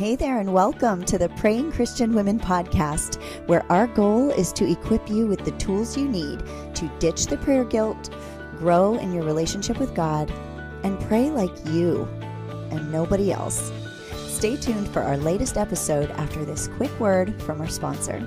Hey there, and welcome to the Praying Christian Women podcast, where our goal is to equip you with the tools you need to ditch the prayer guilt, grow in your relationship with God, and pray like you and nobody else. Stay tuned for our latest episode after this quick word from our sponsor.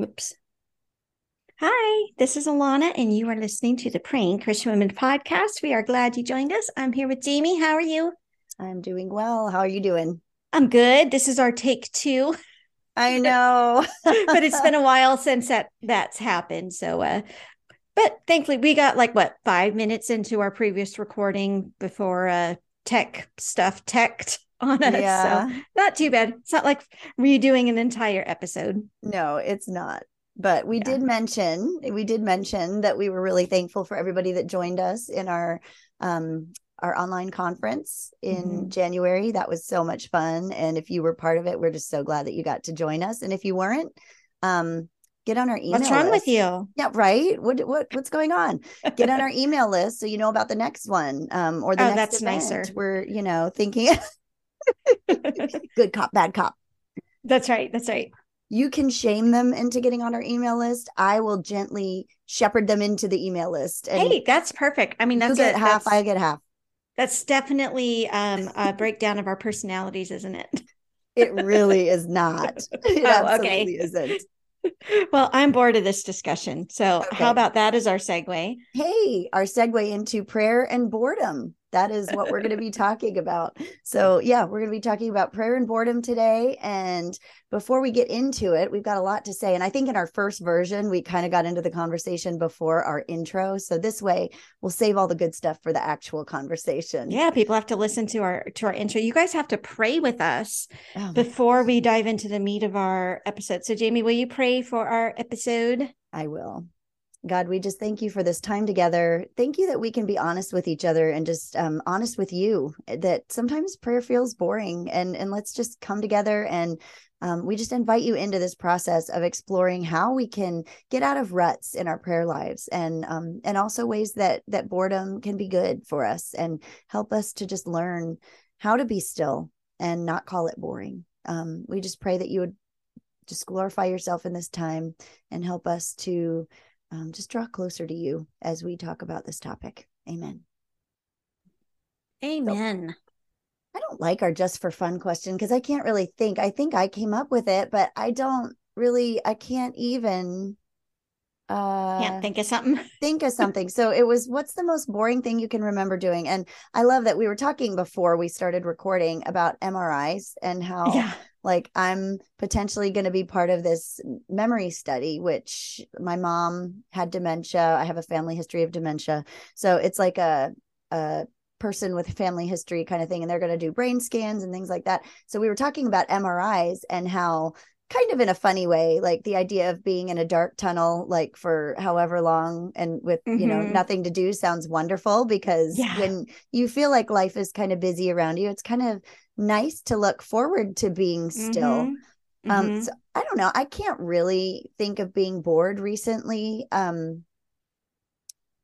Whoops. Hi, this is Alana, and you are listening to the Praying Christian Women podcast. We are glad you joined us. I'm here with Jamie. How are you? I'm doing well. How are you doing? I'm good. This is our take two, I know. but it's been a while since that that's happened. So, uh, but thankfully, we got like what five minutes into our previous recording before uh, tech stuff teched on us. Yeah. So, not too bad. It's not like redoing an entire episode. No, it's not. But we Yeah. did mention we did mention that we were really thankful for everybody that joined us in our um our online conference in Mhm. January. That was so much fun. And if you were part of it, we're just so glad that you got to join us. And if you weren't, um, get on our email. What's wrong list. with you? Yeah, right. What what what's going on? Get on our email list so you know about the next one, um, or the next Oh, next that's event. nicer. We're you know thinking good cop, bad cop. That's right. That's right. You can shame them into getting on our email list. I will gently shepherd them into the email list. Hey, that's perfect. I mean, you that's get a, half, I get half. That's definitely um, a breakdown of our personalities, isn't it? It really is not. It Oh, absolutely okay. isn't. Well, I'm bored of this discussion. So, Okay. how about that as our segue? Hey, our segue into prayer and boredom. That is what we're going to be talking about. So, yeah, we're going to be talking about prayer and boredom today. And before we get into it, we've got a lot to say. And I think in our first version, we kind of got into the conversation before our intro. So, this way, we'll save all the good stuff for the actual conversation. Yeah, people have to listen to our to our intro. You guys have to pray with us Oh, before we dive into the meat of our episode. So, Jamie, will you pray for our episode? I will. God, we just thank you for this time together. Thank you that we can be honest with each other and just um, honest with you. That sometimes prayer feels boring, and and let's just come together and um, we just invite you into this process of exploring how we can get out of ruts in our prayer lives, and um, and also ways that that boredom can be good for us and help us to just learn how to be still and not call it boring. Um, we just pray that you would just glorify yourself in this time and help us to um, just draw closer to you as we talk about this topic. Amen. Amen. I don't like our just for fun question because I can't really think. I think I came up with it, but I don't really, I can't even uh Can't think of something. think of something. So it was what's the most boring thing you can remember doing? And I love that we were talking before we started recording about MRIs and how Yeah. like I'm potentially going to be part of this memory study, which my mom had dementia. I have a family history of dementia. So it's like a, a person with family history kind of thing. And they're going to do brain scans and things like that. So we were talking about MRIs and how kind of in a funny way, like the idea of being in a dark tunnel, like for however long and with, you know, Mhm. nothing to do sounds wonderful because Yeah. when you feel like life is kind of busy around you, it's kind of nice to look forward to being still. Mhm. Um, Mhm. so I don't know. I can't really think of being bored recently. Um,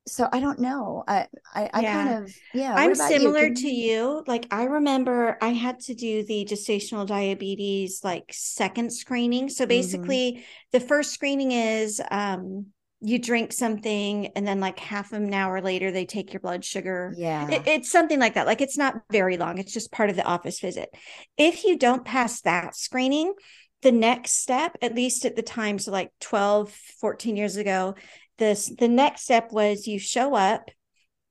so I don't know. I I, I Yeah. kind of yeah. I'm about you? similar to you. Like I remember I had to do the gestational diabetes like second screening. So Mm-hmm. basically the first screening is um you drink something and then like half an hour later they take your blood sugar. Yeah. It- it's something like that. Like it's not very long. It's just part of the office visit. If you don't pass that screening, the next step, at least at the time, so like 12, 14 years ago, this the next step was you show up,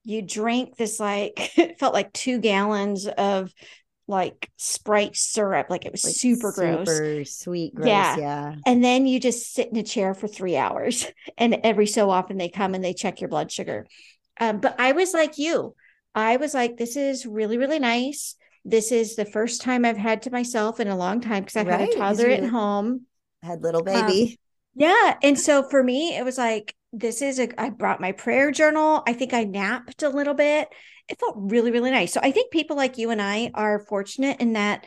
you drink this like it felt like two gallons of like Sprite syrup, like it was Like super gross. super sweet, gross. Yeah. Yeah. And then you just sit in a chair for three hours. And every so often they come and they check your blood sugar. Um, but I was like you. I was like, this is really, really nice. This is the first time I've had to myself in a long time because I've Right, had a toddler at home. Had little Um, baby. Yeah. And so for me, it was like, this is a, I brought my prayer journal. I think I napped a little bit. It felt really, really nice. So I think people like you and I are fortunate in that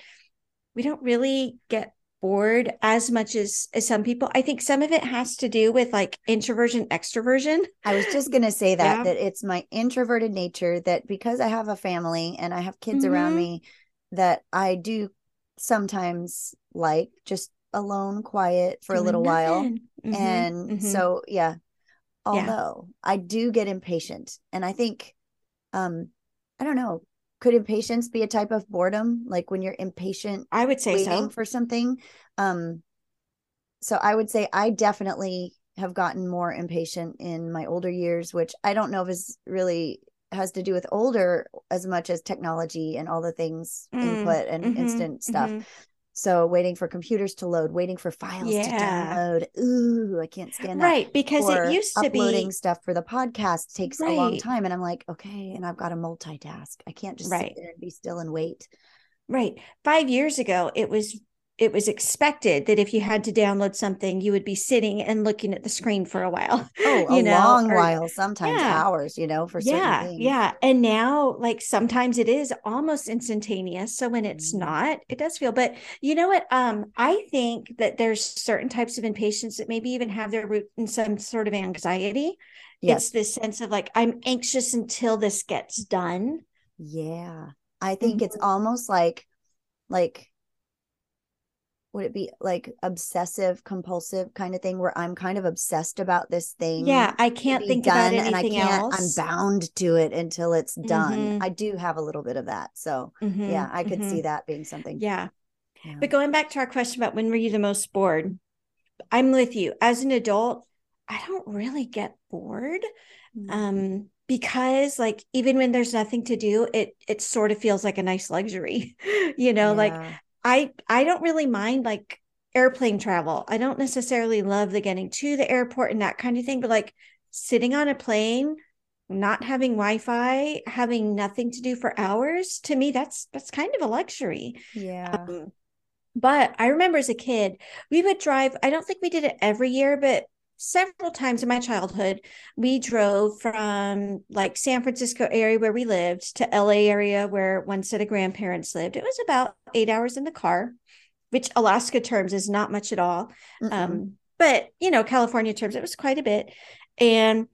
we don't really get bored as much as, as some people. I think some of it has to do with like introversion, extroversion. I was just going to say that Yeah. that it's my introverted nature that because I have a family and I have kids around Mhm. me that I do sometimes like just alone quiet for a Doing little while. nothing. Mhm, And mhm. so yeah, Yeah. although I do get impatient and I think um I don't know, could impatience be a type of boredom like when you're impatient I would say waiting so. for something. Um, so I would say I definitely have gotten more impatient in my older years, which I don't know if is really has to do with older as much as technology and all the things Mm, input and mhm, instant stuff. mhm. So waiting for computers to load, waiting for files to download. Ooh, I can't stand that. Right. Because Or it used to uploading be stuff for the podcast takes a long time, and I'm like, okay, and I've got to multitask. I can't just Right. sit there and be still and wait. Right. Five years ago, it was it was expected that if you had to download something, you would be sitting and looking at the screen for a while. Oh, a you know, long or- while, sometimes Yeah. hours, you know, for certain yeah, things. yeah. And now, like sometimes it is almost instantaneous. So when it's Mhm. not, it does feel. But you know what? Um, I think that there's certain types of impatience that maybe even have their root in some sort of anxiety. Yes. It's this sense of like I'm anxious until this gets done. Yeah. I think it's Mm-hmm. almost like like would it be like obsessive compulsive kind of thing where I'm kind of obsessed about this thing Yeah, I can't think done about and I anything can't else. I'm bound to it until it's done. Mhm. I do have a little bit of that. So Mhm, yeah, I could mhm. see that being something. Yeah. Yeah. But going back to our question about when were you the most bored? I'm with you. As an adult, I don't really get bored. Mm. Um, because like even when there's nothing to do, it it sort of feels like a nice luxury. you know, like Yeah. I I don't really mind like airplane travel. I don't necessarily love the getting to the airport and that kind of thing, but like sitting on a plane, not having Wi-Fi, having nothing to do for hours, to me that's that's kind of a luxury. yeah. Um, but I remember as a kid, we would drive, I don't think we did it every year, but several times in my childhood, we drove from like San Francisco area where we lived to LA area where one set of grandparents lived. It was about eight hours in the car, which Alaska terms is not much at all. Um, but you know, California terms, it was quite a bit. And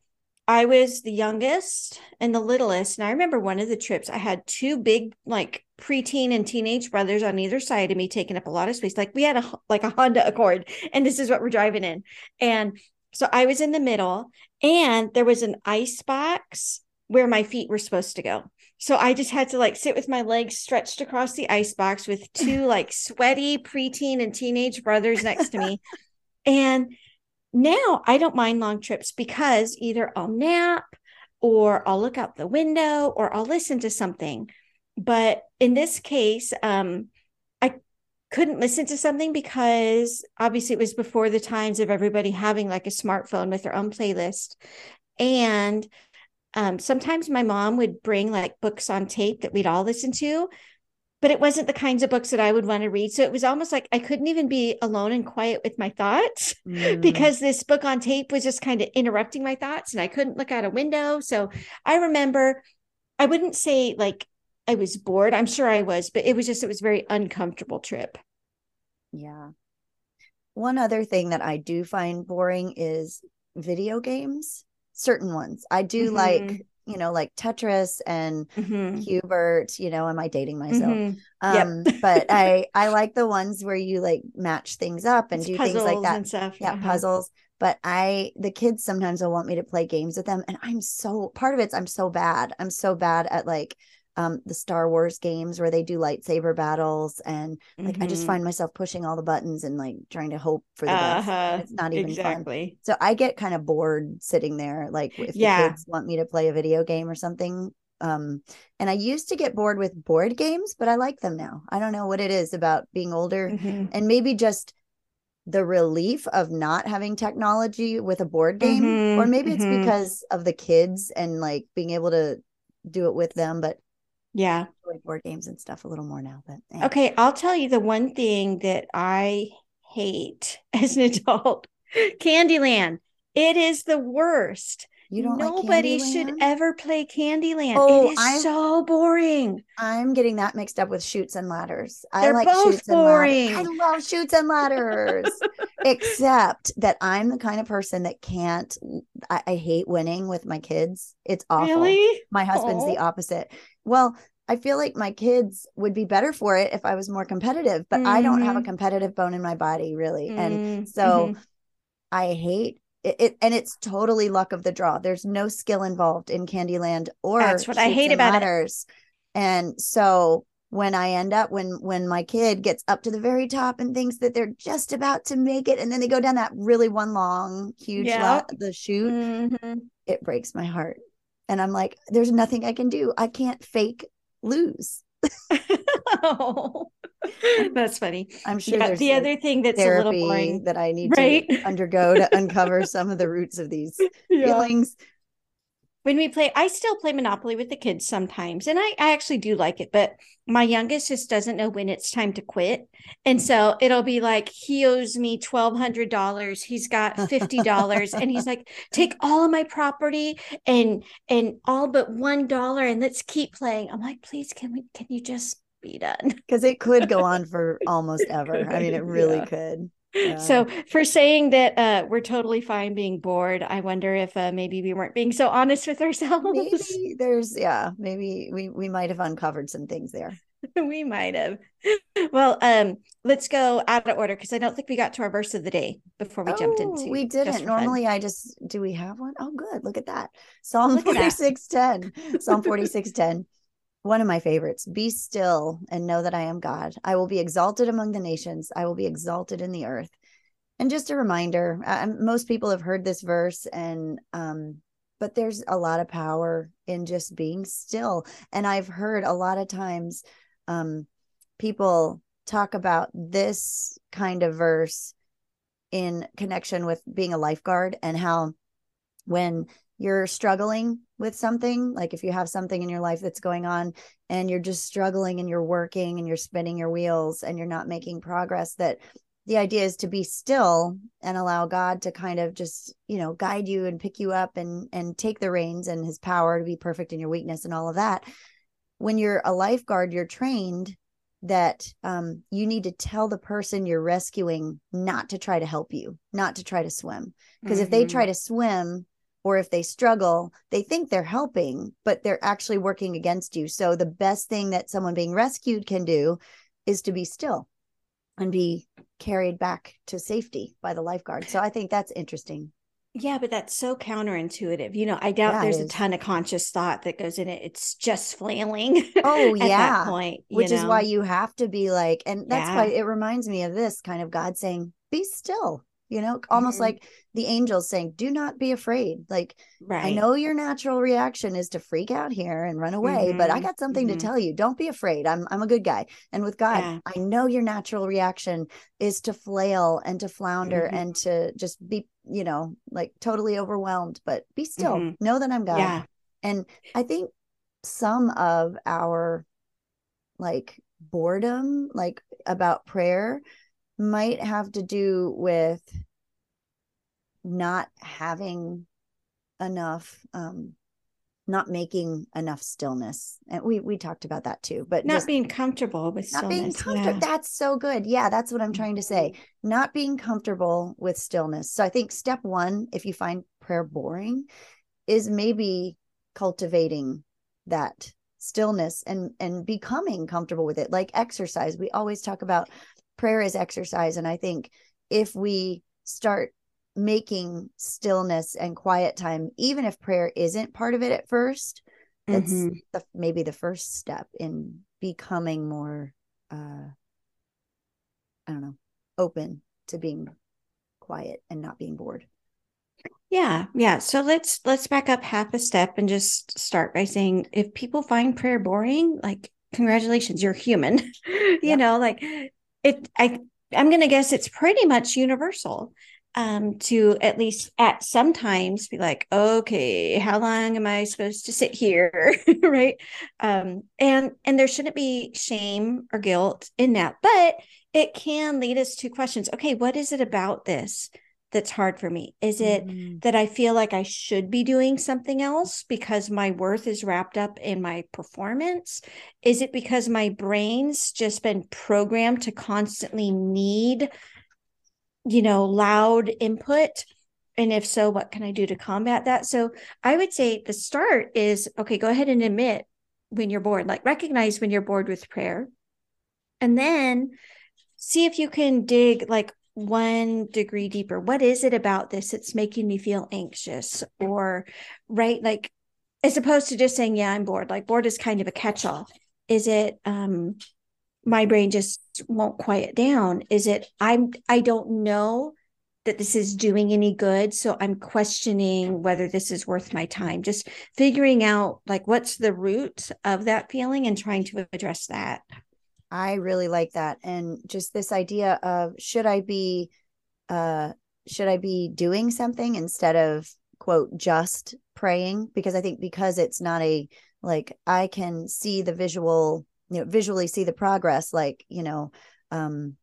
I was the youngest and the littlest. And I remember one of the trips, I had two big, like preteen and teenage brothers on either side of me taking up a lot of space. Like we had a like a Honda Accord, and this is what we're driving in. And so I was in the middle, and there was an ice box where my feet were supposed to go. So I just had to like sit with my legs stretched across the ice box with two like sweaty preteen and teenage brothers next to me. And now I don't mind long trips because either I'll nap or I'll look out the window or I'll listen to something. But in this case, um, couldn't listen to something because obviously it was before the times of everybody having like a smartphone with their own playlist. And um, sometimes my mom would bring like books on tape that we'd all listen to, but it wasn't the kinds of books that I would want to read. So it was almost like I couldn't even be alone and quiet with my thoughts Mm. because this book on tape was just kind of interrupting my thoughts and I couldn't look out a window. So I remember, I wouldn't say like I was bored. I'm sure I was, but it was just, it was a very uncomfortable trip. Yeah. One other thing that I do find boring is video games, certain ones. I do Mhm. like, you know, like Tetris and Mhm. Q*bert, you know, am I dating myself? Mhm. Yep. Um, but I I like the ones where you like match things up and It's do things like that. and stuff. Yeah, Uh-huh. puzzles. But I the kids sometimes will want me to play games with them and I'm so part of it's I'm so bad. I'm so bad at like um the Star Wars games where they do lightsaber battles and like I just Mhm. find myself pushing all the buttons and like trying to hope for the best. Uh-huh. and It's not even fun. exactly. So I get kind of bored sitting there like if Yeah. the kids want me to play a video game or something. Um and I used to get bored with board games, but I like them now. I don't know what it is about being older Mhm. and maybe just the relief of not having technology with a board game Mhm, or maybe it's mhm. because of the kids and like being able to do it with them, but yeah, board games and stuff a little more now. But yeah. okay, I'll tell you the one thing that I hate as an adult: Candyland. It is the worst. You don't Nobody like should ever play Candyland. Oh, it is I'm, so boring. I'm getting that mixed up with Chutes and Ladders. They're I like both boring. and Ladders. I love Chutes and Ladders. Except that I'm the kind of person that can't I, I hate winning with my kids. It's awful. Really? My husband's Aww. the opposite. Well, I feel like my kids would be better for it if I was more competitive, but mm-hmm. I don't have a mm-hmm. competitive bone in my body really. Mm-hmm. And so mm-hmm. I hate it, it, and it's totally luck of the draw. There's no skill involved in Candyland or that's what I hate about ladders. it. And so when I end up when when my kid gets up to the very top and thinks that they're just about to make it, and then they go down that really one long huge yeah. the chute, mm-hmm. it breaks my heart. And I'm like, there's nothing I can do. I can't fake lose. oh, that's funny. I'm sure yeah, the other thing that's a little boring that I need right? to undergo to uncover some of the roots of these yeah. feelings when we play i still play monopoly with the kids sometimes and I, I actually do like it but my youngest just doesn't know when it's time to quit and so it'll be like he owes me $1200 he's got $50 and he's like take all of my property and and all but one dollar and let's keep playing i'm like please can we can you just be done because it could go on for almost ever i mean it really yeah. could so for saying that uh, we're totally fine being bored, I wonder if uh, maybe we weren't being so honest with ourselves. Maybe there's yeah, maybe we we might have uncovered some things there. we might have. Well, um, let's go out of order because I don't think we got to our verse of the day before we oh, jumped into. We didn't. Normally, fun. I just do. We have one. Oh, good. Look at that. Psalm forty six ten. Psalm forty six ten one of my favorites be still and know that i am god. I will be exalted among the nations. I will be exalted in the earth. And just a reminder uh, most people have heard this verse and um but there's a lot of power in just being still. And i've heard a lot of times um people talk about this kind of verse in connection with being a lifeguard and how when you're struggling with something, like if you have something in your life that's going on and you're just struggling and you're working and you're spinning your wheels and you're not making progress, that the idea is to be still and allow God to kind of just, you know, guide you and pick you up and and take the reins and his power to be perfect in your weakness and all of that. When you're a lifeguard, you're trained that um, you need to tell the person you're rescuing not to try to help you, not to try to swim. Because mm-hmm. if they try mm-hmm. to swim, or if they struggle, they think they're helping, but they're actually working against you. So the best thing that someone being rescued can do is to be still and be carried back to safety by the lifeguard. So I think that's interesting. Yeah, but that's so counterintuitive. You know, I doubt yeah, there's a ton of conscious thought that goes in it. It's just flailing. Oh, yeah. point, which know? is why you have to be like, and that's yeah. why it reminds me of this kind of God saying, be still you know almost mm-hmm. like the angels saying do not be afraid like right. i know your natural reaction is to freak out here and run away mm-hmm. but i mm-hmm. got something mm-hmm. to tell you don't be afraid i'm i'm a good guy and with god yeah. i know your natural reaction is to flail and to flounder mm-hmm. and to just be you know like totally overwhelmed but be still mm-hmm. know that i'm god yeah. and i think some of our like boredom like about prayer might have to do with not having enough um not making enough stillness. And we we talked about that too but not being comfortable with not stillness, being comfortable yeah. that's so good. Yeah that's what i'm trying to say. Mm-hmm. not being comfortable with stillness. So i think step one if you find prayer boring is maybe cultivating that stillness and and becoming comfortable with it. Like exercise we always talk about prayer is exercise. And i think if we start making stillness and quiet time even if prayer isn't part of it at first that's mm-hmm. the, maybe the first step in becoming more uh i don't know open to being quiet and not being bored. Yeah yeah. So let's let's back up half a step and just start by saying if people find prayer boring like congratulations you're human. You know like it i i'm going to guess it's pretty much universal um, to at least at sometimes be like, okay, how long am I supposed to sit here? right. Um, and and there shouldn't be shame or guilt in that, but it can lead us to questions. Okay, what is it about this that's hard for me? Is it mm-hmm. that I feel like I should be doing something else because my worth is wrapped up in my performance? Is it because my brain's just been programmed to constantly need you know, loud input? And if so, what can I do to combat that? So I would say the start is okay, go ahead and admit when you're bored, like recognize when you're bored with prayer. And then see if you can dig like one degree deeper. What is it about this that's making me feel anxious? Or, right, like, as opposed to just saying, yeah, I'm bored, like, bored is kind of a catch all. Is it, um, my brain just won't quiet down is it i'm i don't know that this is doing any good so i'm questioning whether this is worth my time just figuring out like what's the root of that feeling and trying to address that i really like that and just this idea of should i be uh should i be doing something instead of quote just praying because i think because it's not a like i can see the visual you know visually see the progress like you know um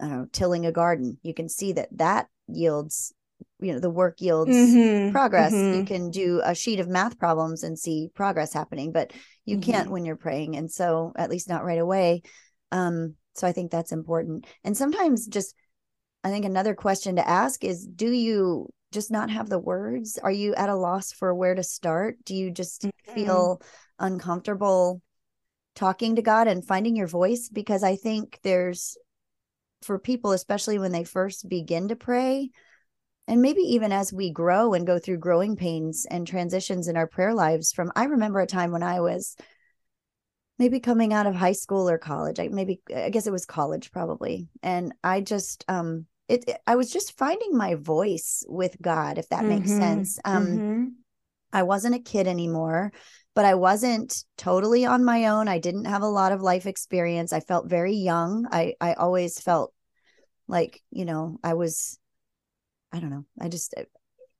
I don't know, tilling a garden you can see that that yields you know the work yields mm-hmm, progress mm-hmm. you can do a sheet of math problems and see progress happening but you mm-hmm. can't when you're praying and so at least not right away um so i think that's important and sometimes just i think another question to ask is do you just not have the words are you at a loss for where to start do you just mm-hmm. feel uncomfortable talking to God and finding your voice because I think there's for people especially when they first begin to pray and maybe even as we grow and go through growing pains and transitions in our prayer lives from I remember a time when I was maybe coming out of high school or college I maybe I guess it was college probably and I just um it, it I was just finding my voice with God if that mm-hmm. makes sense um mm-hmm. I wasn't a kid anymore but I wasn't totally on my own. I didn't have a lot of life experience. I felt very young. I I always felt like, you know, I was I don't know. I just uh,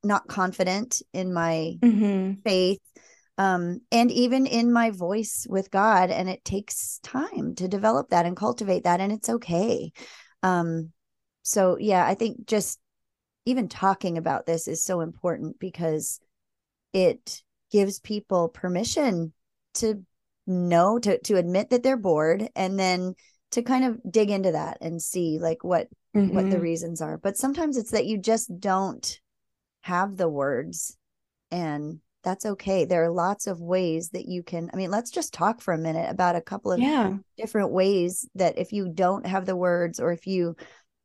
not confident in my mm-hmm. faith um and even in my voice with God and it takes time to develop that and cultivate that and it's okay. Um so yeah, I think just even talking about this is so important because it gives people permission to know to to admit that they're bored and then to kind of dig into that and see like what mm-hmm. what the mm-hmm. reasons are but sometimes it's that you just don't have the words and that's okay there are lots of ways that you can i mean let's just talk for a minute about a couple of yeah. different ways that if you don't have the words or if you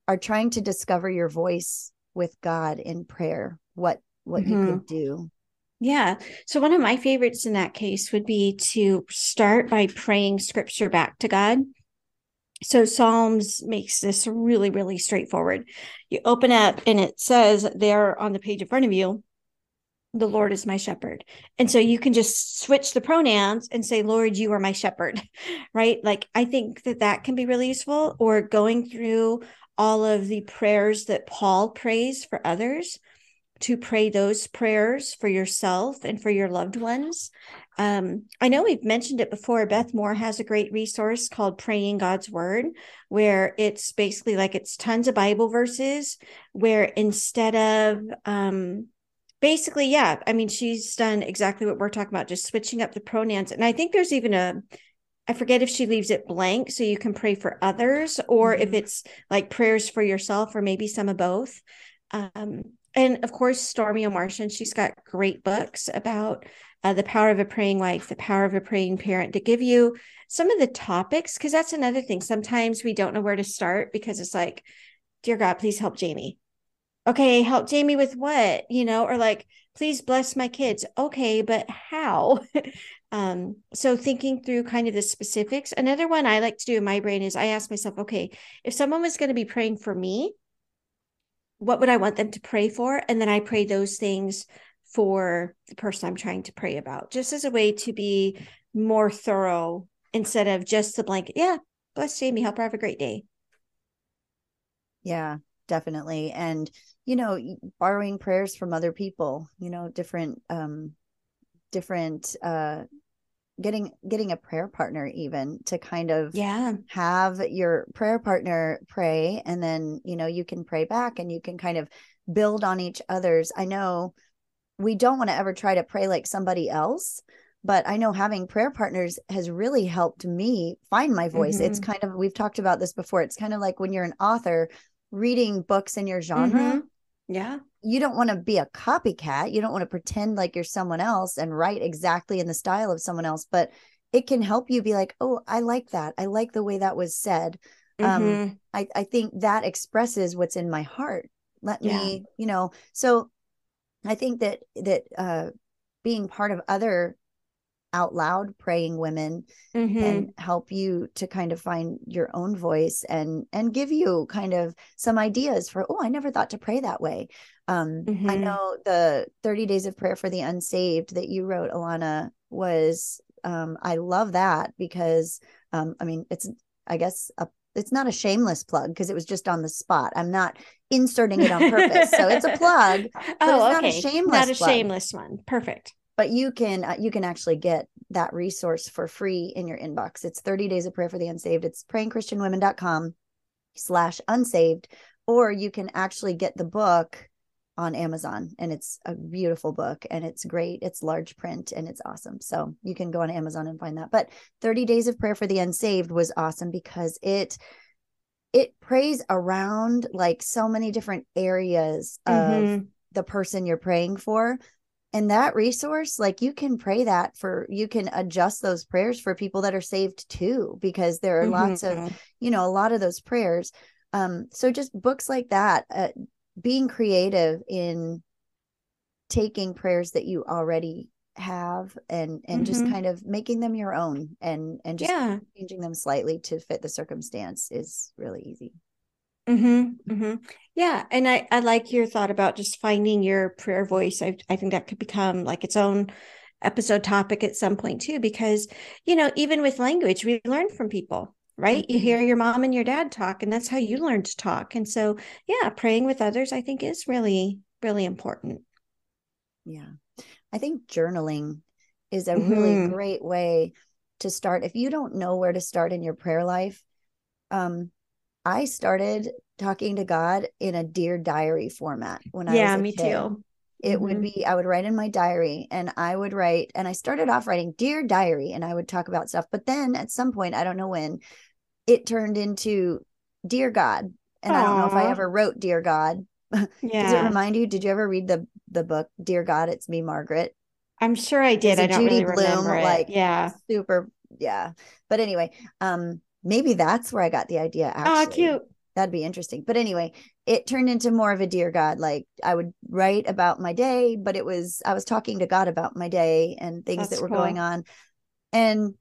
are trying to discover your voice with god in prayer what what mm-hmm. you could do yeah. So one of my favorites in that case would be to start by praying scripture back to God. So Psalms makes this really, really straightforward. You open up and it says there on the page in front of you, the Lord is my shepherd. And so you can just switch the pronouns and say, Lord, you are my shepherd, right? Like I think that that can be really useful or going through all of the prayers that Paul prays for others to pray those prayers for yourself and for your loved ones. Um, I know we've mentioned it before. Beth Moore has a great resource called Praying God's Word, where it's basically like it's tons of Bible verses, where instead of um, basically, yeah, I mean, she's done exactly what we're talking about, just switching up the pronouns. And I think there's even a I forget if she leaves it blank so you can pray for others or mm-hmm. if it's like prayers for yourself or maybe some of both. Um, and of course, Stormie Omartian, she's got great books about uh, the power of a praying wife, the power of a praying parent to give you some of the topics. Because that's another thing. Sometimes we don't know where to start because it's like, dear God, please help Jamie. Okay, help Jamie with what? You know, or like, please bless my kids. Okay, but how? um, so thinking through kind of the specifics. Another one I like to do in my brain is I ask myself, okay, if someone was going to be praying for me, what would I want them to pray for? And then I pray those things for the person I'm trying to pray about, just as a way to be more thorough instead of just the blanket. Yeah, bless Jamie, help her have a great day. Yeah. definitely. And, you know, borrowing prayers from other people, you know, different, um, different, uh, getting getting a prayer partner even to kind of yeah have your prayer partner pray and then you know you can pray back and you can kind of build on each other's i know we don't want to ever try to pray like somebody else but i know having prayer partners has really helped me find my voice mm-hmm. it's kind of we've talked about this before it's kind of like when you're an author reading books in your genre mm-hmm. yeah you don't want to be a copycat. You don't want to pretend like you're someone else and write exactly in the style of someone else, but it can help you be like, oh, I like that. I like the way that was said. Um, mm-hmm. Um, I, I think that expresses what's in my heart. Let yeah. me, you know, so I think that that uh being part of other out loud praying women mm-hmm. and help you to kind of find your own voice and and give you kind of some ideas for oh i never thought to pray that way um mm-hmm. i know the 30 days of prayer for the unsaved that you wrote alana was um i love that because um i mean it's i guess a it's not a shameless plug because it was just on the spot. I'm not inserting it on purpose. so it's a plug. oh, okay. Not a shameless, not a shameless one. Perfect but you can uh, you can actually get that resource for free in your inbox it's 30 days of prayer for the unsaved it's prayingchristianwomen.com slash unsaved or you can actually get the book on amazon and it's a beautiful book and it's great it's large print and it's awesome so you can go on amazon and find that but 30 days of prayer for the unsaved was awesome because it it prays around like so many different areas mm-hmm. of the person you're praying for and that resource like you can pray that for you can adjust those prayers for people that are saved too because there are mm-hmm. lots of mm-hmm. you know a lot of those prayers um so just books like that uh, being creative in taking prayers that you already have and and mm-hmm. just kind of making them your own and and just yeah. changing them slightly to fit the circumstance is really easy Mm-hmm, mm-hmm. Yeah, and I I like your thought about just finding your prayer voice. I I think that could become like its own episode topic at some point too, because you know even with language we learn from people, right? Mm-hmm. You hear your mom and your dad talk, and that's how you learn to talk. And so yeah, praying with others I think is really really important. Yeah, I think journaling is a really mm-hmm. great way to start. If you don't know where to start in your prayer life, um, I started talking to God in a dear diary format when I yeah, was me kid. Yeah, me too. It mm-hmm. would be I would write in my diary and I would write and I started off writing dear diary and I would talk about stuff but then at some point I don't know when it turned into dear God and Aww. I don't know if I ever wrote dear God. Yeah. Does it remind you did you ever read the the book Dear God It's Me Margaret? I'm sure I did. I don't Judy really Blume, remember it. like yeah. Super yeah. But anyway, um maybe that's where I got the idea. Actually, oh, cute. That'd be interesting. But anyway, it turned into more of a dear God. Like I would write about my day, but it was I was talking to God about my day and things that's that were cool. going on. And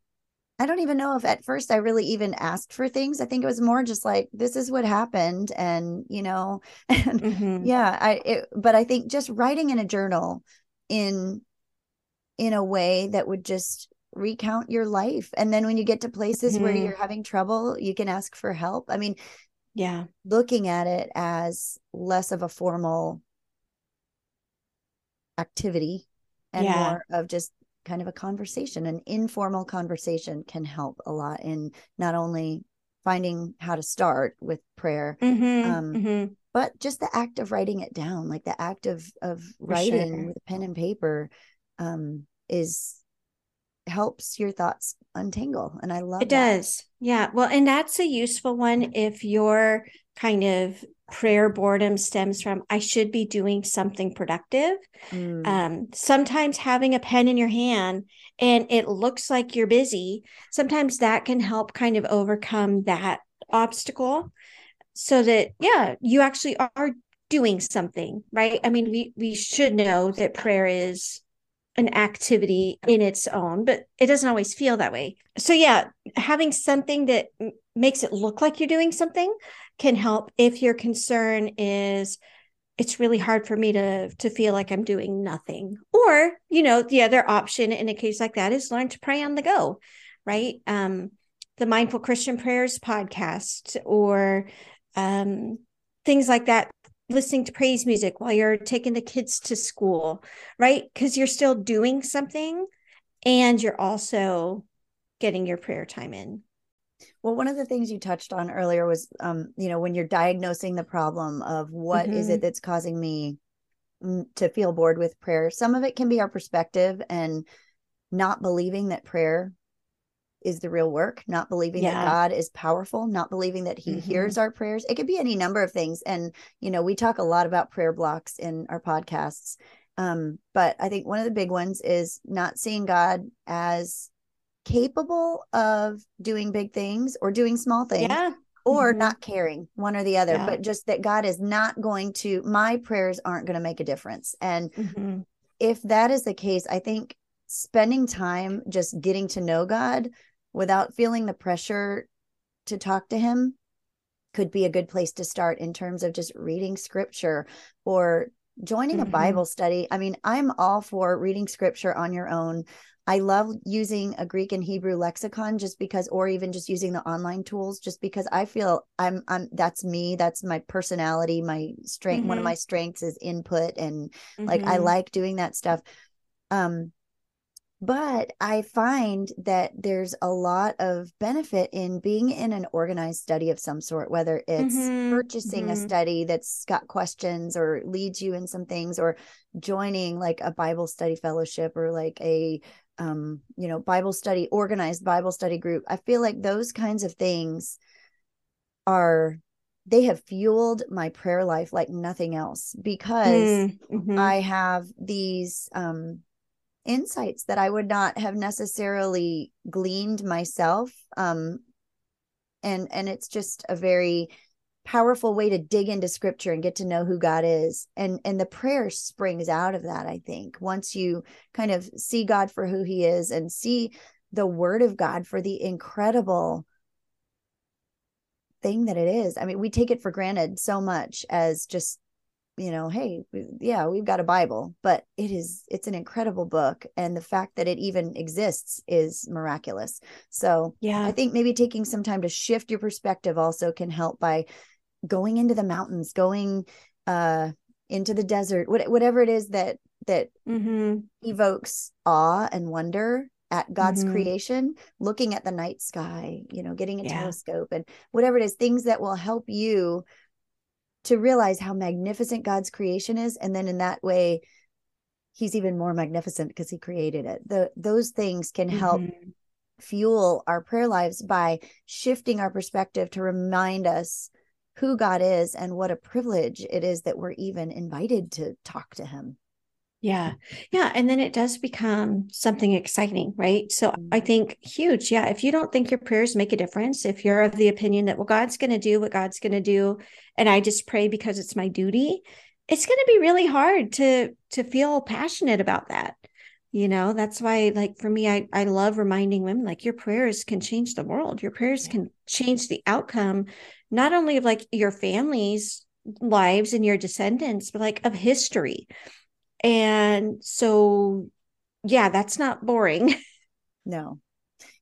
I don't even know if at first I really even asked for things. I think it was more just like this is what happened, and you know, and mm-hmm. yeah, I. It, but I think just writing in a journal in in a way that would just recount your life and then when you get to places mm-hmm. where you're having trouble you can ask for help i mean yeah looking at it as less of a formal activity and yeah. more of just kind of a conversation an informal conversation can help a lot in not only finding how to start with prayer mm-hmm, um, mm-hmm. but just the act of writing it down like the act of of writing sure. with pen and paper um, is helps your thoughts untangle and i love it that. does yeah well and that's a useful one if your kind of prayer boredom stems from i should be doing something productive mm. um, sometimes having a pen in your hand and it looks like you're busy sometimes that can help kind of overcome that obstacle so that yeah you actually are doing something right i mean we we should know that prayer is an activity in its own, but it doesn't always feel that way. So, yeah, having something that makes it look like you're doing something can help if your concern is it's really hard for me to to feel like I'm doing nothing. Or, you know, the other option in a case like that is learn to pray on the go, right? Um, the Mindful Christian Prayers podcast or um, things like that listening to praise music while you're taking the kids to school right because you're still doing something and you're also getting your prayer time in well, one of the things you touched on earlier was, um, you know, when you're diagnosing the problem of what mm-hmm. is it that's causing me to feel bored with prayer. Some of it can be our perspective and not believing that prayer is the real work, not believing yeah. that God is powerful, not believing that He mm-hmm. hears our prayers. It could be any number of things. And, you know, we talk a lot about prayer blocks in our podcasts. Um, but I think one of the big ones is not seeing God as capable of doing big things or doing small things yeah. or mm-hmm. not caring one or the other yeah. but just that god is not going to my prayers aren't going to make a difference and mm-hmm. if that is the case i think spending time just getting to know god without feeling the pressure to talk to him could be a good place to start in terms of just reading scripture or joining mm-hmm. a bible study i mean i'm all for reading scripture on your own I love using a Greek and Hebrew lexicon just because, or even just using the online tools, just because I feel I'm, I'm, that's me. That's my personality. My strength, mm-hmm. one of mm-hmm. my strengths is input. And mm-hmm. like, I mm-hmm. like doing that stuff. Um, but I find that there's a lot of benefit in being in an organized study of some sort, whether it's mm-hmm, purchasing mm-hmm. a study that's got questions or leads you in some things, or joining like a Bible study fellowship or like a um, you know, Bible study, organized Bible study group. I feel like those kinds of things are they have fueled my prayer life like nothing else because mm, mm-hmm. I have these um insights that I would not have necessarily gleaned myself. Um and and it's just a very powerful way to dig into scripture and get to know who God is. And and the prayer springs out of that, I think. Once you kind of see God for who he is and see the word of God for the incredible thing that it is. I mean, we take it for granted so much as just you know, hey, yeah, we've got a Bible, but it is it's an incredible book and the fact that it even exists is miraculous. So, yeah. I think maybe taking some time to shift your perspective also can help by going into the mountains, going uh into the desert, whatever it is that that mm-hmm. evokes awe and wonder at God's mm-hmm. creation, looking at the night sky, you know, getting a yeah. telescope and whatever it is, things that will help you to realize how magnificent God's creation is. And then in that way, he's even more magnificent because he created it. The those things can help mm-hmm. fuel our prayer lives by shifting our perspective to remind us who God is and what a privilege it is that we're even invited to talk to him. Yeah. Yeah. And then it does become something exciting, right? So mm-hmm. I think huge. Yeah. If you don't think your prayers make a difference, if you're of the opinion that, well, God's going to do what God's going to do, and I just pray because it's my duty, it's going to be really hard to to feel passionate about that you know that's why like for me i i love reminding women like your prayers can change the world your prayers can change the outcome not only of like your family's lives and your descendants but like of history and so yeah that's not boring. No.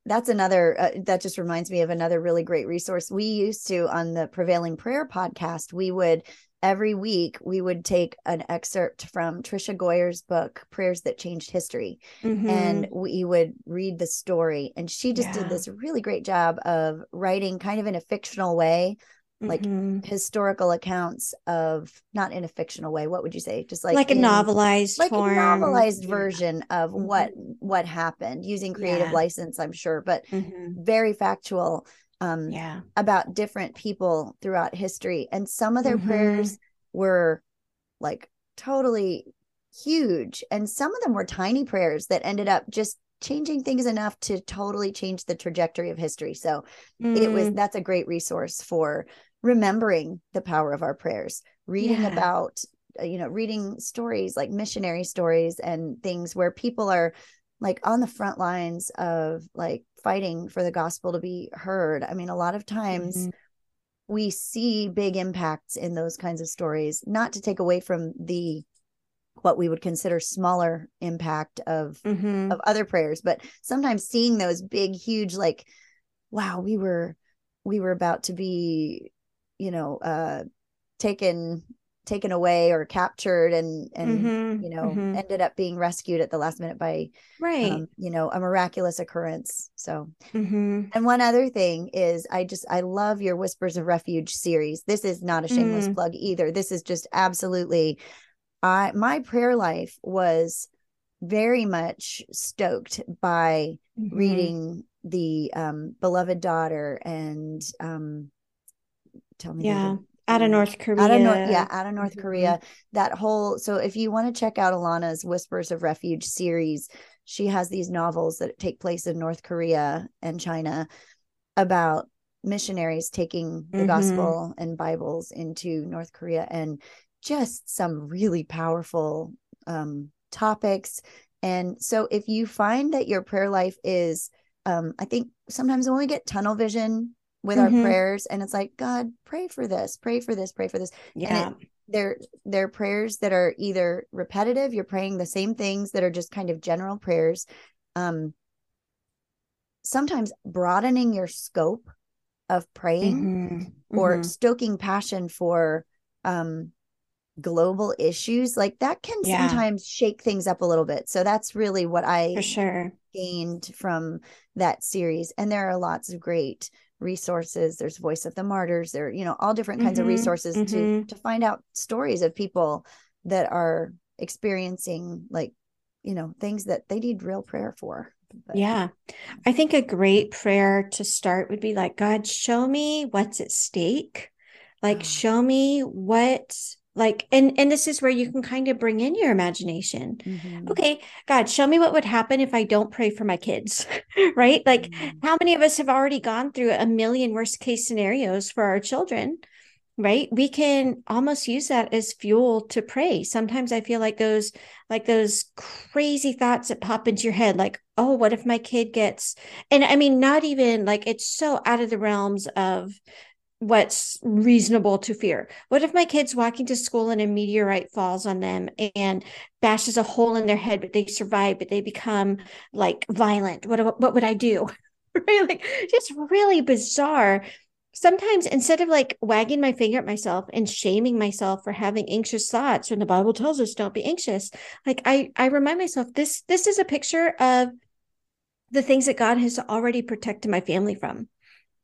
That's another uh, that just reminds me of another really great resource. We used to on the prevailing prayer podcast we would every week we would take an excerpt from Tricia Goyer's book Prayers That Changed History. Mm-hmm. and we would read the story. And she just yeah. did this really great job of writing kind of in a fictional way like mm-hmm. historical accounts of not in a fictional way what would you say just like like in, a novelized like form. a novelized version of mm-hmm. what what happened using creative yeah. license i'm sure but mm-hmm. very factual um, yeah. about different people throughout history. And some of their mm-hmm. prayers were like totally huge. And some of them were tiny prayers that ended up just changing things enough to totally change the trajectory of history. So mm. it was mm. that's a great resource for remembering the power of our prayers, reading yeah. about uh, you know reading stories like missionary stories and things where people are like on the front lines of like fighting for the gospel to be heard. I mean, a lot of times mm-hmm. we see big impacts in those kinds of stories, not to take away from the what we would consider smaller impact of mm-hmm. of other prayers, but sometimes seeing those big huge like wow, we were we were about to be, you know, uh taken taken away or captured and and Mhm, you know mhm. ended up being rescued at the last minute by right um, you know a miraculous occurrence so Mhm. and one other thing is i just i love your whispers of refuge series this is not a shameless Mm. plug either this is just absolutely i my prayer life was very much stoked by Mhm. reading the um beloved daughter and um tell me yeah other- out of north korea out of north yeah out of north Mhm. korea that whole so if you want to check out alana's whispers of refuge series she has these novels that take place in north korea and china about missionaries taking the Mhm. gospel and bibles into north korea and just some really powerful um topics and so if you find that your prayer life is um i think sometimes when we get tunnel vision with our Mhm. prayers and it's like god pray for this pray for this pray for this yeah they're they're prayers that are either repetitive you're praying the same things that are just kind of general prayers um sometimes broadening your scope of praying Mhm. or Mhm. stoking passion for um global issues like that can Yeah. sometimes shake things up a little bit so that's really what i for sure gained from that series and there are lots of great resources there's voice of the martyrs there you know all different kinds of Mhm, resources to mhm. to find out stories of people that are experiencing like you know things that they need real prayer for But- Yeah. I think a great prayer to start would be like, God, show me what's at stake. Like, Ah. show me what, like, and and this is where you can kind of bring in your imagination. Mhm. Okay, God, show me what would happen if I don't pray for my kids, right? Like, Mm. how many of us have already gone through a million worst case scenarios for our children? Right? We can almost use that as fuel to pray. Sometimes I feel like those like those crazy thoughts that pop into your head like, "Oh, what if my kid gets..." And I mean not even like it's so out of the realms of what's reasonable to fear. What if my kid's walking to school and a meteorite falls on them and bashes a hole in their head, but they survive, but they become like violent? What what would I do? right? Like just really bizarre. Sometimes instead of like wagging my finger at myself and shaming myself for having anxious thoughts when the Bible tells us don't be anxious, like I I remind myself this this is a picture of the things that God has already protected my family from.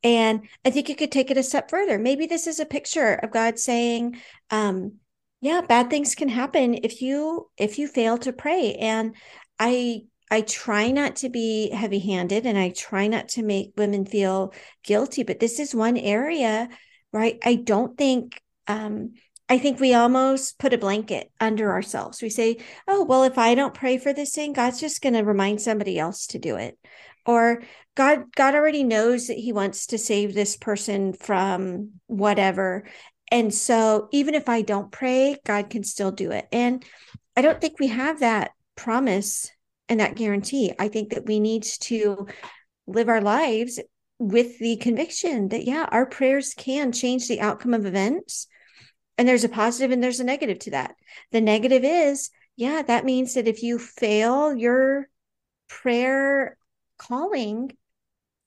And I think you could take it a step further. Maybe this is a picture of God saying, um, yeah, bad things can happen if you if you fail to pray. And I I try not to be heavy-handed and I try not to make women feel guilty, but this is one area, right? I don't think um I think we almost put a blanket under ourselves. We say, oh, well, if I don't pray for this thing, God's just going to remind somebody else to do it. Or God, God already knows that He wants to save this person from whatever. And so even if I don't pray, God can still do it. And I don't think we have that promise and that guarantee. I think that we need to live our lives with the conviction that, yeah, our prayers can change the outcome of events. And there's a positive and there's a negative to that. The negative is, yeah, that means that if you fail your prayer calling,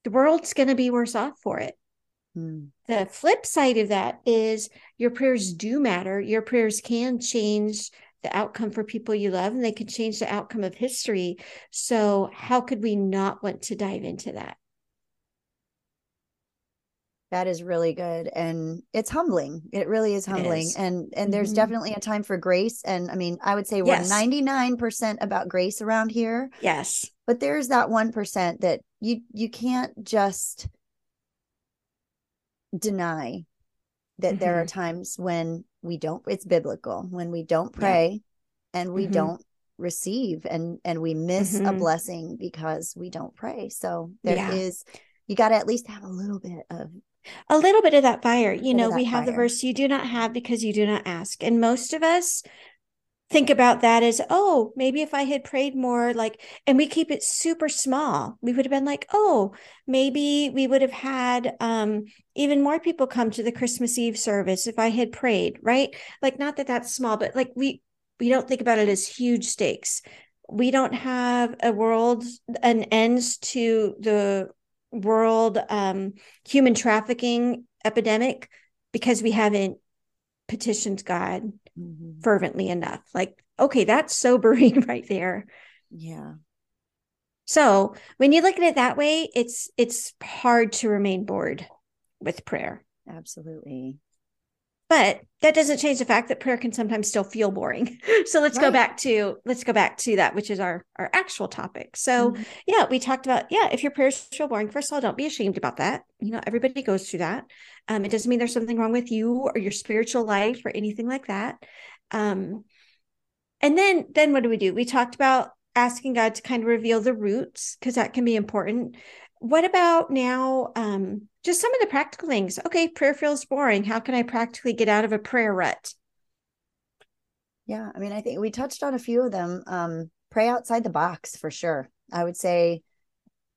the world's going to be worse off for it. Mm. The flip side of that is your prayers do matter. Your prayers can change the outcome for people you love and they can change the outcome of history. So, how could we not want to dive into that? that is really good and it's humbling it really is humbling is. and and there's Mhm. definitely a time for grace and i mean i would say we're Yes. 99% about grace around here Yes. But there's that 1% that you you can't just deny that there are Mhm. times when we don't it's biblical when we don't pray and we Mhm. don't receive and and we miss a Mhm. blessing because we don't pray so there is Yeah. you got to at least have a little bit of a little bit of that fire. You know, we have the verse, you do not have because you do not ask. And most of us think about that as, oh, maybe if I had prayed more, like, and we keep it super small, we would have been like, oh, maybe we would have had um, even more people come to the Christmas Eve service if I had prayed, right? Like, not that that's small, but like we, we don't think about it as huge stakes. We don't have a world, an ends to the world um, human trafficking epidemic because we haven't petitioned God mm-hmm. fervently enough. Like, okay, that's sobering right there. Yeah. So when you look at it that way, it's it's hard to remain bored with prayer. Absolutely. But that doesn't change the fact that prayer can sometimes still feel boring. So let's right. go back to let's go back to that, which is our our actual topic. So mm-hmm. yeah, we talked about yeah, if your prayers feel boring, first of all, don't be ashamed about that. You know, everybody goes through that. Um, it doesn't mean there's something wrong with you or your spiritual life or anything like that. Um, and then then what do we do? We talked about asking God to kind of reveal the roots because that can be important. What about now? Um, just some of the practical things. Okay, prayer feels boring. How can I practically get out of a prayer rut? Yeah, I mean, I think we touched on a few of them. Um, pray outside the box for sure. I would say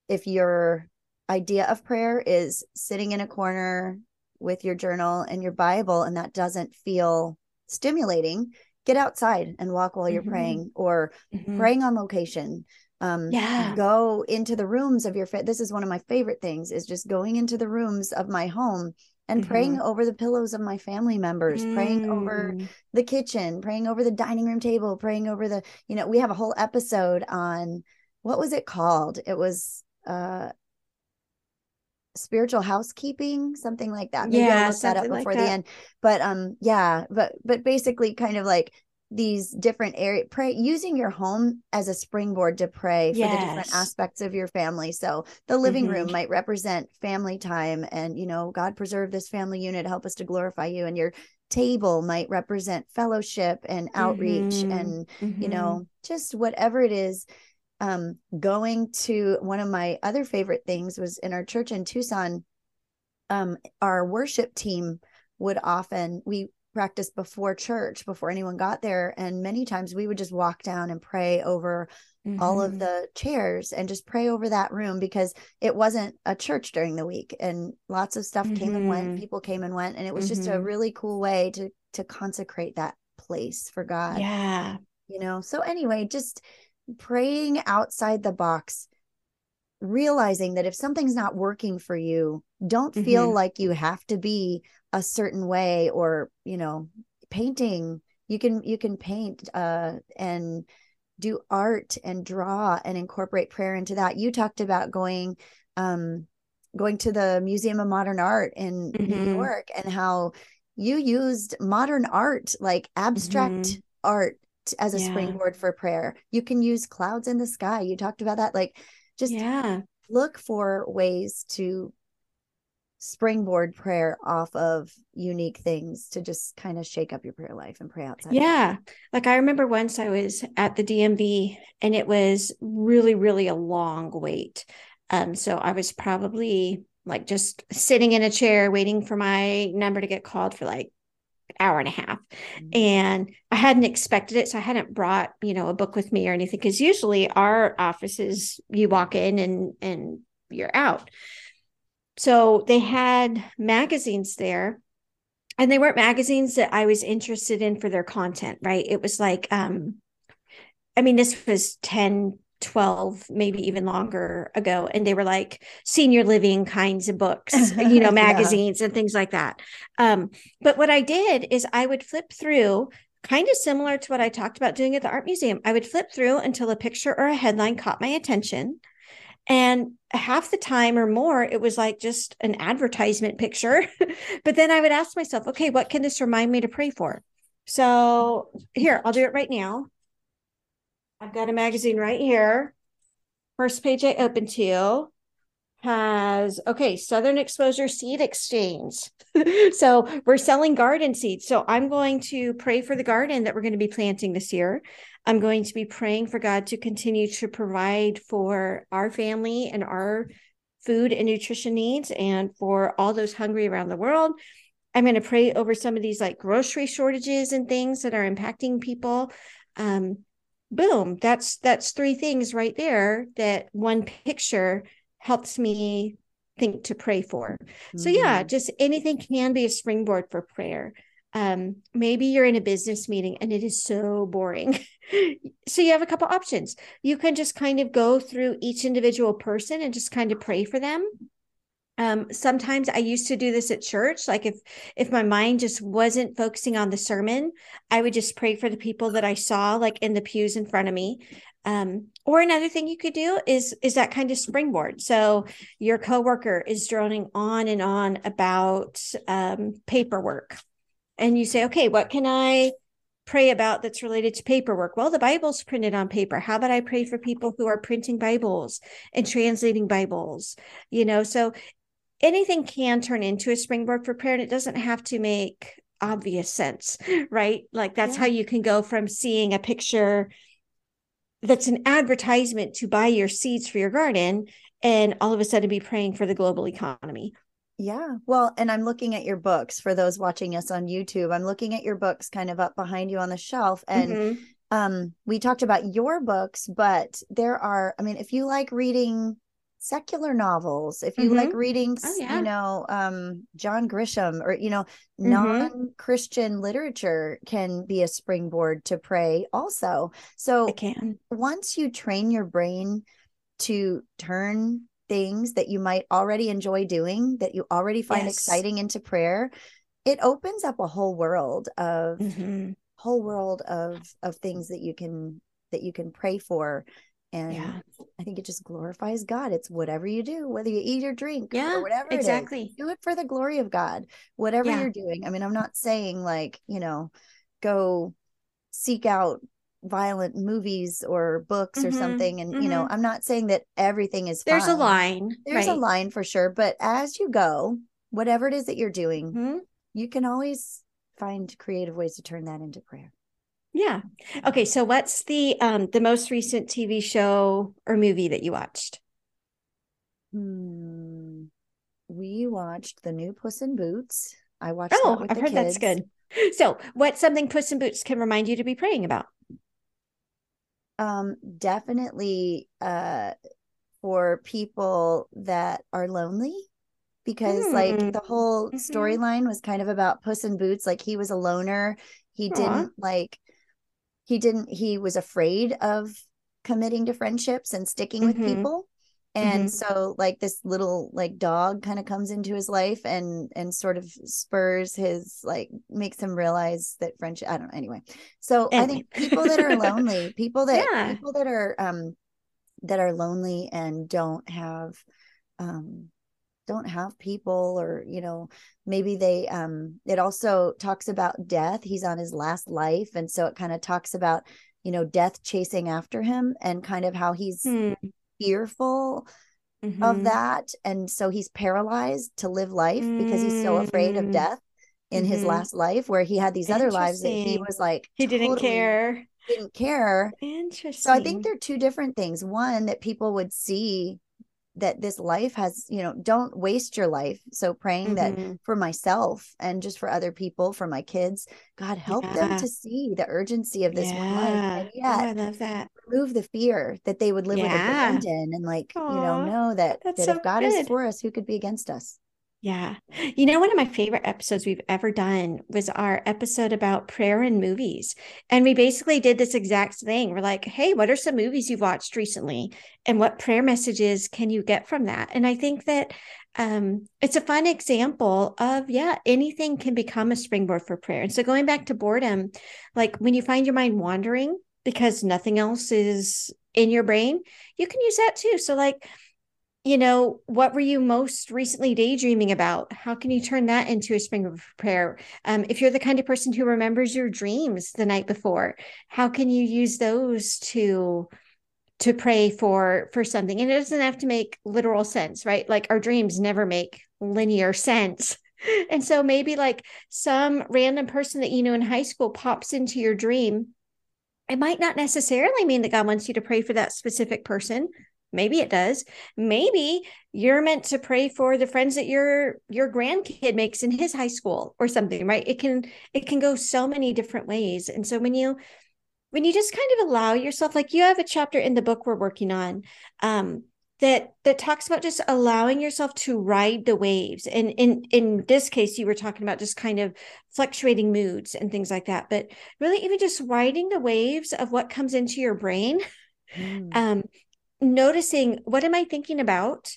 if your idea of prayer is sitting in a corner with your journal and your Bible, and that doesn't feel stimulating, get outside and walk while you're mm-hmm. praying or mm-hmm. praying on location um yeah go into the rooms of your this is one of my favorite things is just going into the rooms of my home and mm-hmm. praying over the pillows of my family members mm. praying over mm. the kitchen praying over the dining room table praying over the you know we have a whole episode on what was it called it was uh spiritual housekeeping something like that maybe yeah, i'll look that up before like the end but um yeah but but basically kind of like these different area pray using your home as a springboard to pray for yes. the different aspects of your family so the living mm-hmm. room might represent family time and you know god preserve this family unit help us to glorify you and your table might represent fellowship and outreach mm-hmm. and mm-hmm. you know just whatever it is um going to one of my other favorite things was in our church in Tucson um our worship team would often we practice before church before anyone got there and many times we would just walk down and pray over mm-hmm. all of mm-hmm. the chairs and just pray over that room because it wasn't a church during the week and lots of stuff mm-hmm. came and went mm-hmm. people came and went and it was mm-hmm. just a mm-hmm. really cool way to to consecrate that place for God yeah you know so anyway just praying outside the box realizing that if something's not working for you don't feel like you have to be a certain way or you know painting you can you can paint uh and do art and draw and incorporate prayer into that you talked about going um going to the museum of modern art in mm-hmm. new york and how you used modern art like abstract mm-hmm. art as a yeah. springboard for prayer you can use clouds in the sky you talked about that like just yeah look for ways to springboard prayer off of unique things to just kind of shake up your prayer life and pray outside. Yeah. Like I remember once I was at the DMV and it was really, really a long wait. Um, so I was probably like just sitting in a chair waiting for my number to get called for like hour and a half mm-hmm. and i hadn't expected it so i hadn't brought you know a book with me or anything because usually our offices you walk in and and you're out so they had magazines there and they weren't magazines that I was interested in for their content, right? It was like, um, I mean, this was 10, 12, maybe even longer ago. And they were like senior living kinds of books, you know, magazines yeah. and things like that. Um, but what I did is I would flip through kind of similar to what I talked about doing at the art museum. I would flip through until a picture or a headline caught my attention. And half the time or more, it was like just an advertisement picture. but then I would ask myself, okay, what can this remind me to pray for? So here, I'll do it right now. I've got a magazine right here. First page I open to has okay southern exposure seed exchange so we're selling garden seeds so i'm going to pray for the garden that we're going to be planting this year i'm going to be praying for god to continue to provide for our family and our food and nutrition needs and for all those hungry around the world i'm going to pray over some of these like grocery shortages and things that are impacting people um boom that's that's three things right there that one picture helps me think to pray for. Mm-hmm. So yeah, mm-hmm. just anything can be a springboard for prayer. Um, maybe you're in a business meeting and it is so boring. so you have a couple options. You can just kind of go through each individual person and just kind of pray for them. um, sometimes i used to do this at church like if if my mind just wasn't focusing on the sermon i would just pray for the people that i saw like in the pews in front of me um, or another thing you could do is is that kind of springboard so your coworker is droning on and on about um, paperwork and you say okay what can i pray about that's related to paperwork? Well, the Bible's printed on paper. How about I pray for people who are printing Bibles and translating Bibles? You know, so anything can turn into a springboard for prayer and it doesn't have to make obvious sense right like that's yeah. how you can go from seeing a picture that's an advertisement to buy your seeds for your garden and all of a sudden be praying for the global economy yeah. Well, and I'm looking at your books for those watching us on YouTube. I'm looking at your books kind of up behind you on the shelf. And mm-hmm. um, we talked about your books, but there are, I mean, if you like reading secular novels if you mm-hmm. like reading oh, yeah. you know um john grisham or you know mm-hmm. non-christian literature can be a springboard to pray also so it can once you train your brain to turn things that you might already enjoy doing that you already find yes. exciting into prayer it opens up a whole world of mm-hmm. whole world of of things that you can that you can pray for and yeah. I think it just glorifies God. It's whatever you do, whether you eat or drink yeah, or whatever exactly. do it for the glory of God. Whatever yeah. you're doing. I mean, I'm not saying like, you know, go seek out violent movies or books mm-hmm, or something and mm-hmm. you know mm-hmm. i'm not saying that everything is there's fine. a line there's right. a line for sure but as you go whatever it is that you're doing mm-hmm. you can always find creative ways to turn that into prayer yeah. Okay. So what's the um the most recent TV show or movie that you watched? Hmm. We watched the new Puss in Boots. I watched. Oh, I've heard kids. that's good. So, what's something Puss in Boots can remind you to be praying about? Um, definitely uh for people that are lonely because mm. like the whole mm-hmm. storyline was kind of about Puss in Boots like he was a loner he Aww. didn't like he didn't he was afraid of committing to friendships and sticking mm-hmm. with people and mm-hmm. so like this little like dog kind of comes into his life and and sort of spurs his like makes him realize that friendship i don't know anyway so anyway. i think people that are lonely people that yeah. people that are um that are lonely and don't have um don't have people or you know maybe they um it also talks about death he's on his last life and so it kind of talks about you know death chasing after him and kind of how he's hmm. Fearful mm-hmm. of that and so he's paralyzed to live life because he's so afraid of mm-hmm. death in mm-hmm. his last life where he had these other lives that he was like he didn't totally care didn't care interesting so i think they're two different things one that people would see that this life has you know don't waste your life so praying mm-hmm. that for myself and just for other people for my kids god help yeah. them to see the urgency of this yeah. one life and yet oh, i love that remove the fear that they would live yeah. with abandon and like Aww, you know know that that so if god good. is for us who could be against us yeah. You know, one of my favorite episodes we've ever done was our episode about prayer and movies. And we basically did this exact thing. We're like, hey, what are some movies you've watched recently? And what prayer messages can you get from that? And I think that um, it's a fun example of, yeah, anything can become a springboard for prayer. And so going back to boredom, like when you find your mind wandering because nothing else is in your brain, you can use that too. So, like, you know, what were you most recently daydreaming about? How can you turn that into a spring of prayer? Um, if you're the kind of person who remembers your dreams the night before, how can you use those to to pray for for something? And it doesn't have to make literal sense, right? Like our dreams never make linear sense. And so maybe like some random person that you know in high school pops into your dream. It might not necessarily mean that God wants you to pray for that specific person, maybe it does. Maybe you're meant to pray for the friends that your your grandkid makes in his high school or something right? It can it can go so many different ways. And so when you when you just kind of allow yourself like you have a chapter in the book we're working on um that that talks about just allowing yourself to ride the waves. And in in this case you were talking about just kind of fluctuating moods and things like that but really even just riding the waves of what comes into your brain mm. um noticing what am I thinking about?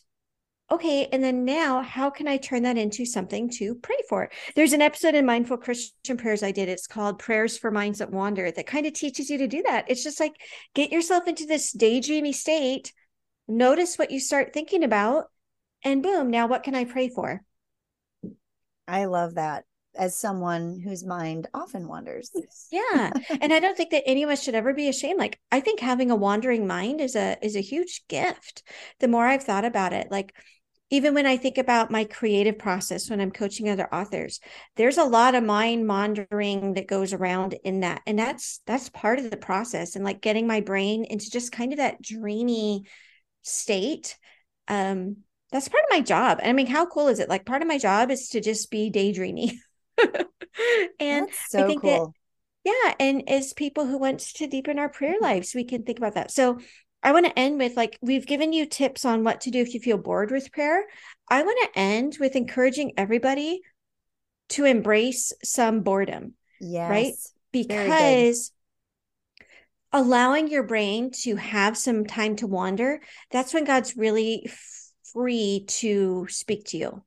okay, and then now how can I turn that into something to pray for? There's an episode in Mindful Christian Prayers I did. It's called Prayers for Minds That Wander that kind of teaches you to do that. It's just like get yourself into this daydreamy state, notice what you start thinking about, and boom, now what can I pray for? I love that as someone whose mind often wanders. yeah. And I don't think that any of us should ever be ashamed. Like I think having a wandering mind is a is a huge gift. The more I've thought about it, like even when I think about my creative process when I'm coaching other authors, there's a lot of mind wandering that goes around in that. And that's that's part of the process and like getting my brain into just kind of that dreamy state. Um that's part of my job. I mean, how cool is it? Like part of my job is to just be daydreamy. and so I think cool. that yeah, and as people who want to deepen our prayer lives, we can think about that. So I want to end with like we've given you tips on what to do if you feel bored with prayer. I want to end with encouraging everybody to embrace some boredom. Yes. Right? Because allowing your brain to have some time to wander, that's when God's really free to speak to you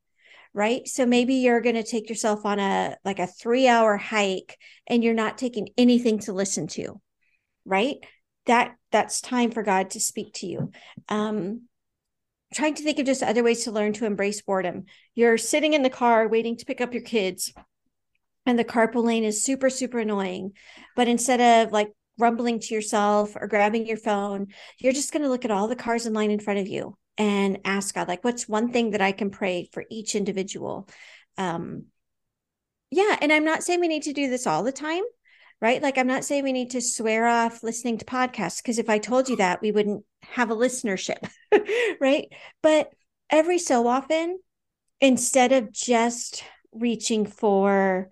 right? So maybe you're going to take yourself on a like a 3 hour hike and you're not taking anything to listen to right? That that's time for god to speak to you. Um trying to think of just other ways to learn to embrace boredom. You're sitting in the car waiting to pick up your kids and the carpool lane is super super annoying but instead of like rumbling to yourself or grabbing your phone you're just going to look at all the cars in line in front of you and ask God, like, what's one thing that I can pray for each individual? Um, yeah. And I'm not saying we need to do this all the time, right? Like, I'm not saying we need to swear off listening to podcasts, because if I told you that, we wouldn't have a listenership, right? But every so often, instead of just reaching for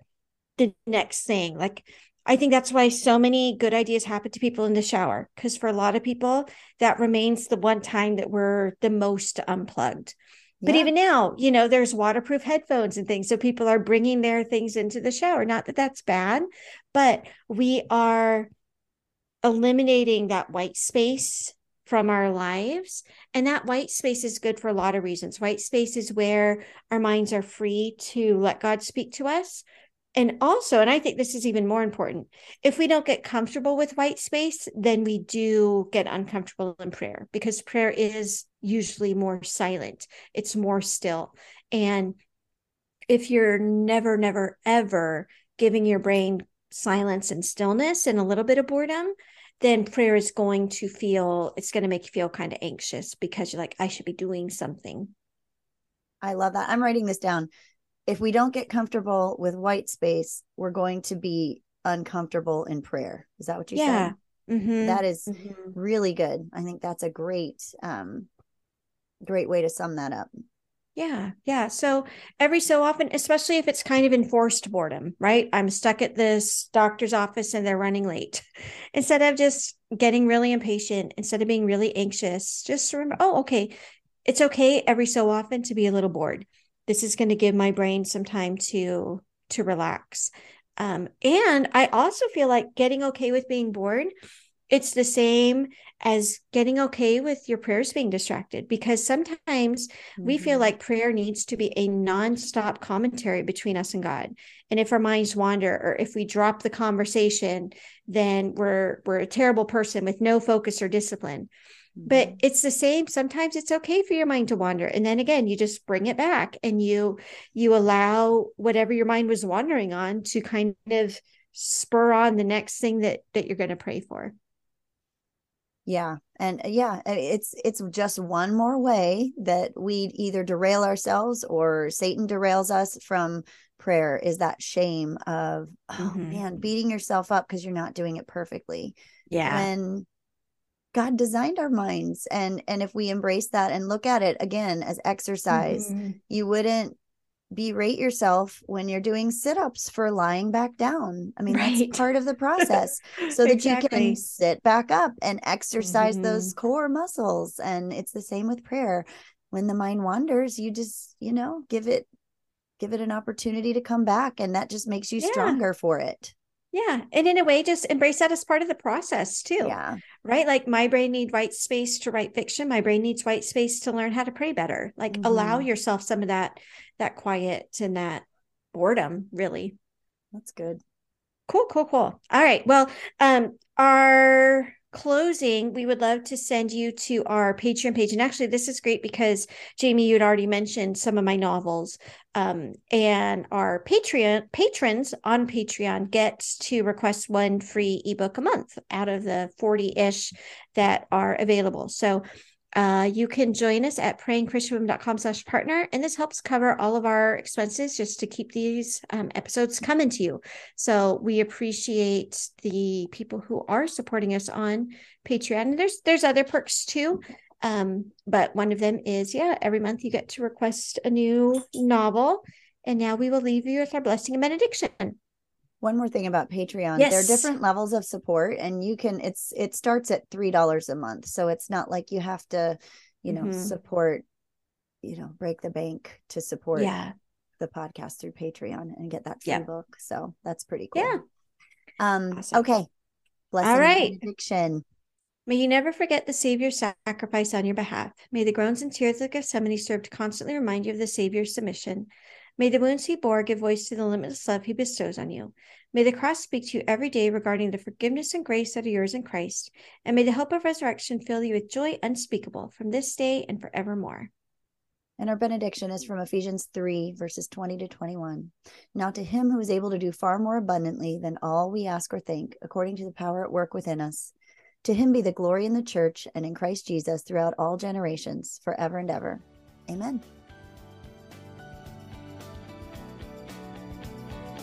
the next thing, like, I think that's why so many good ideas happen to people in the shower. Because for a lot of people, that remains the one time that we're the most unplugged. Yeah. But even now, you know, there's waterproof headphones and things. So people are bringing their things into the shower. Not that that's bad, but we are eliminating that white space from our lives. And that white space is good for a lot of reasons. White space is where our minds are free to let God speak to us and also and i think this is even more important if we don't get comfortable with white space then we do get uncomfortable in prayer because prayer is usually more silent. It's more still. And if you're never never ever giving your brain silence and stillness and a little bit of boredom then prayer is going to feel it's going to make you feel kind of anxious because you're like i should be doing something. I love that. I'm writing this down if we don't get comfortable with white space, we're going to be uncomfortable in prayer. Is that what you yeah. said? Mm-hmm. That is mm-hmm. really good. I think that's a great, um, great way to sum that up. Yeah. Yeah. So every so often, especially if it's kind of enforced boredom, right? I'm stuck at this doctor's office and they're running late. Instead of just getting really impatient, instead of being really anxious, just remember, oh, okay, it's okay every so often to be a little bored this is going to give my brain some time to to relax um, and i also feel like getting okay with being bored it's the same as getting okay with your prayers being distracted because sometimes mm-hmm. we feel mm-hmm. like prayer needs to be a nonstop commentary between us and God. And if our minds wander or if we drop the conversation, then we're we're a terrible person with no focus or discipline. But mm-hmm. it's the same. Sometimes it's okay for your mind to wander. And then again, you just bring it back and you you allow whatever your mind was wandering on to kind of spur on the next thing that that you're going to pray for. Yeah. And uh, yeah, it's it's just one more way that we either derail ourselves or Satan derails us from prayer is that shame of oh mm-hmm. man, beating yourself up because you're not doing it perfectly. Yeah. And God designed our minds and and if we embrace that and look at it again as exercise, mm-hmm. you wouldn't berate yourself when you're doing sit-ups for lying back down. I mean, right. that's part of the process so that exactly. you can sit back up and exercise mm-hmm. those core muscles and it's the same with prayer. When the mind wanders, you just, you know, give it give it an opportunity to come back and that just makes you yeah. stronger for it. Yeah. And in a way, just embrace that as part of the process too. Yeah. Right. Like my brain needs white space to write fiction. My brain needs white space to learn how to pray better. Like mm-hmm. allow yourself some of that, that quiet and that boredom, really. That's good. Cool, cool, cool. All right. Well, um, our closing, we would love to send you to our Patreon page. And actually, this is great because Jamie, you'd already mentioned some of my novels. Um, and our Patreon patrons on Patreon get to request one free ebook a month out of the 40-ish that are available. So uh, you can join us at prayingchristianwomen.com slash partner. And this helps cover all of our expenses just to keep these um, episodes coming to you. So we appreciate the people who are supporting us on Patreon. And there's, there's other perks too. Um, but one of them is, yeah, every month you get to request a new novel. And now we will leave you with our blessing and benediction one more thing about patreon yes. there are different levels of support and you can it's it starts at three dollars a month so it's not like you have to you know mm-hmm. support you know break the bank to support yeah the podcast through patreon and get that free yeah. book so that's pretty cool yeah um awesome. okay blessing all right benediction May you never forget the Savior's sacrifice on your behalf. May the groans and tears of Gethsemane serve to constantly remind you of the Savior's submission. May the wounds he bore give voice to the limitless love he bestows on you. May the cross speak to you every day regarding the forgiveness and grace that are yours in Christ. And may the hope of resurrection fill you with joy unspeakable from this day and forevermore. And our benediction is from Ephesians 3, verses 20 to 21. Now, to him who is able to do far more abundantly than all we ask or think, according to the power at work within us, to him be the glory in the church and in Christ Jesus throughout all generations, forever and ever. Amen.